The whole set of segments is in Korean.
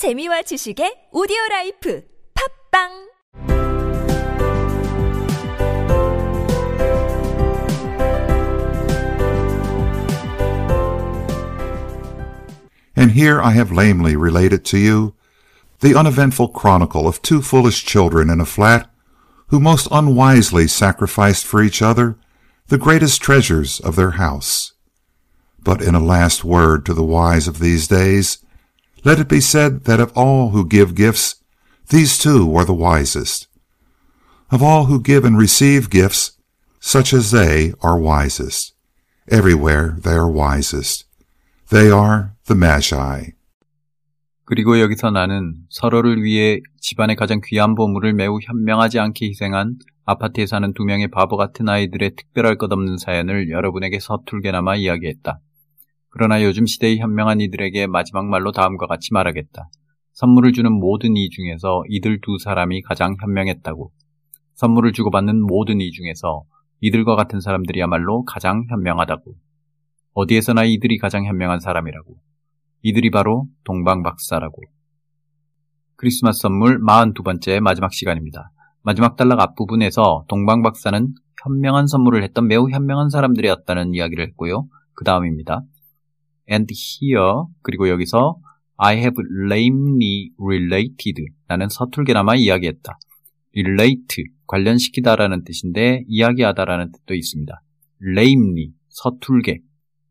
재미와 지식의 오디오 라이프 팝빵 And here I have lamely related to you the uneventful chronicle of two foolish children in a flat who most unwisely sacrificed for each other the greatest treasures of their house. But in a last word to the wise of these days, let it be said that of all who give gifts, these two are the wisest. Of all who give and receive gifts, such as they are wisest. Everywhere they are wisest. They are the Magi. 그리고 여기서 나는 서로를 위해 집안의 가장 귀한 보물을 매우 현명하지 않게 희생한 아파트에 사는 두 명의 바보 같은 아이들의 특별할 것 없는 사연을 여러분에게 서툴게나마 이야기했다. 그러나 요즘 시대의 현명한 이들에게 마지막 말로 다음과 같이 말하겠다. 선물을 주는 모든 이 중에서 이들 두 사람이 가장 현명했다고. 선물을 주고받는 모든 이 중에서 이들과 같은 사람들이야말로 가장 현명하다고. 어디에서나 이들이 가장 현명한 사람이라고. 이들이 바로 동방박사라고. 크리스마스 선물 42번째 마지막 시간입니다. 마지막 단락 앞부분에서 동방박사는 현명한 선물을 했던 매우 현명한 사람들이었다는 이야기를 했고요. 그 다음입니다. And here 그리고 여기서 I have lamely related 나는 서툴게나마 이야기했다. relate 관련시키다라는 뜻인데 이야기하다라는 뜻도 있습니다. lamely 서툴게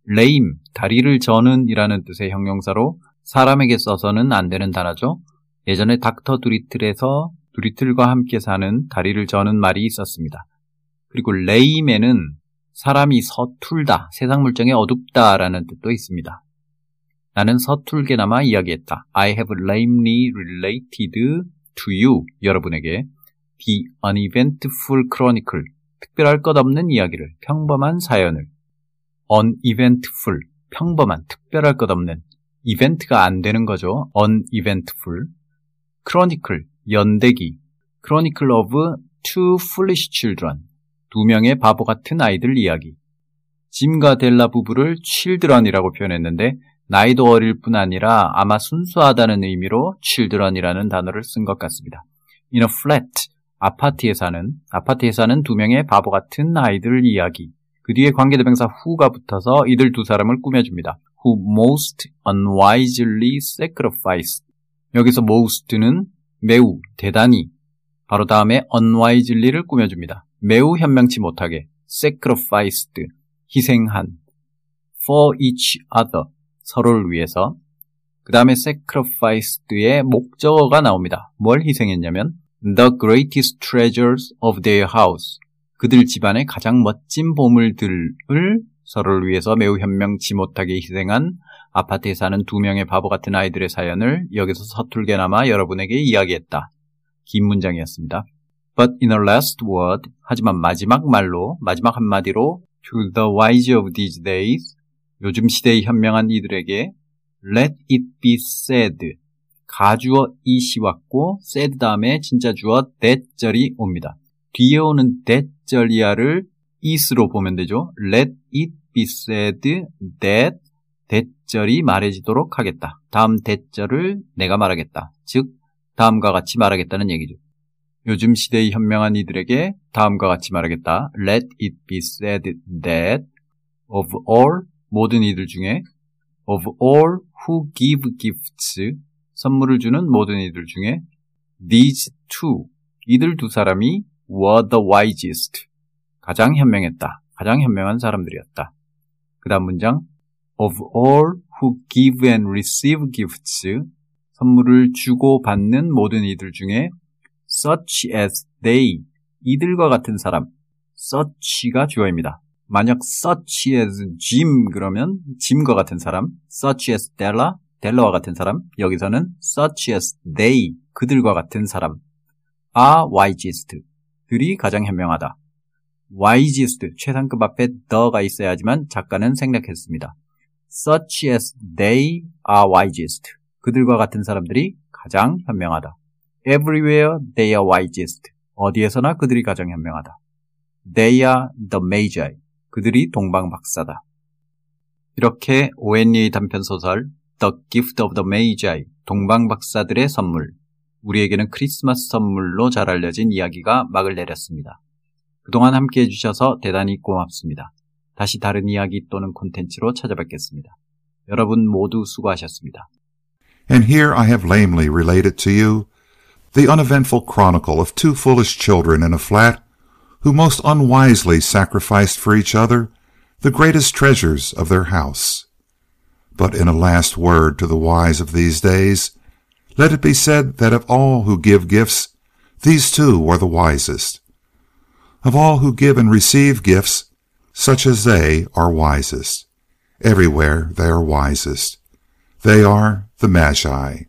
lame 다리를 저는 이라는 뜻의 형용사로 사람에게 써서는 안 되는 단어죠. 예전에 닥터 두리틀에서 두리틀과 함께 사는 다리를 저는 말이 있었습니다. 그리고 lame에는 사람이 서툴다, 세상 물정에 어둡다라는 뜻도 있습니다. 나는 서툴게나마 이야기했다. I have lamely related to you. 여러분에게 the uneventful chronicle. 특별할 것 없는 이야기를, 평범한 사연을. uneventful. 평범한, 특별할 것 없는. 이벤트가 안 되는 거죠. uneventful. chronicle. 연대기. chronicle of two foolish children. 두 명의 바보 같은 아이들 이야기. 짐과 델라 부부를 children이라고 표현했는데 나이도 어릴 뿐 아니라 아마 순수하다는 의미로 children이라는 단어를 쓴 것 같습니다. In a flat, 아파트에 사는, 아파트에 사는 두 명의 바보 같은 아이들 이야기. 그 뒤에 관계대명사 who가 붙어서 이들 두 사람을 꾸며줍니다. Who most unwisely sacrificed. 여기서 most는 매우, 대단히, 바로 다음에 unwisely를 꾸며줍니다. 매우 현명치 못하게 sacrificed 희생한 for each other 서로를 위해서 그 다음에 sacrificed의 목적어가 나옵니다. 뭘 희생했냐면 the greatest treasures of their house 그들 집안의 가장 멋진 보물들을 서로를 위해서 매우 현명치 못하게 희생한 아파트에 사는 두 명의 바보 같은 아이들의 사연을 여기서 서툴게나마 여러분에게 이야기했다. 긴 문장이었습니다. But in a last word, 하지만 마지막 말로, 마지막 한마디로 to the wise of these days, 요즘 시대의 현명한 이들에게 let it be said, 가주어 이시 왔고 said 다음에 진짜 주어 that절이 옵니다. 뒤에 오는 that절이야를 is로 보면 되죠. let it be said that that절이 말해지도록 하겠다. 다음 that절을 내가 말하겠다. 즉 다음과 같이 말하겠다는 얘기죠. 요즘 시대의 현명한 이들에게 다음과 같이 말하겠다. Let it be said that of all 모든 이들 중에 of all who give gifts 선물을 주는 모든 이들 중에 these two 이들 두 사람이 were the wisest 가장 현명했다. 가장 현명한 사람들이었다. 그 다음 문장 of all who give and receive gifts 선물을 주고 받는 모든 이들 중에 such as they 이들과 같은 사람 such가 주어입니다. 만약 such as Jim 그러면 짐과 같은 사람 such as Della 델라와 같은 사람 여기서는 such as they 그들과 같은 사람 are wisest 들이 가장 현명하다. wisest 최상급 앞에 the가 있어야 하지만 작가는 생략했습니다. such as they are wisest 그들과 같은 사람들이 가장 현명하다. Everywhere they are wisest. 어디에서나 그들이 가장 현명하다. They are the magi. 그들이 동방박사다. 이렇게 오웬리의 단편 소설 The Gift of the Magi, 동방박사들의 선물. 우리에게는 크리스마스 선물로 잘 알려진 이야기가 막을 내렸습니다. 그동안 함께 해주셔서 대단히 고맙습니다. 다시 다른 이야기 또는 콘텐츠로 찾아뵙겠습니다. 여러분 모두 수고하셨습니다. And here I have lamely related to you the uneventful chronicle of two foolish children in a flat who most unwisely sacrificed for each other the greatest treasures of their house. But in a last word to the wise of these days, let it be said that of all who give gifts, these two are the wisest. Of all who give and receive gifts, such as they are wisest. Everywhere they are wisest. They are the Magi.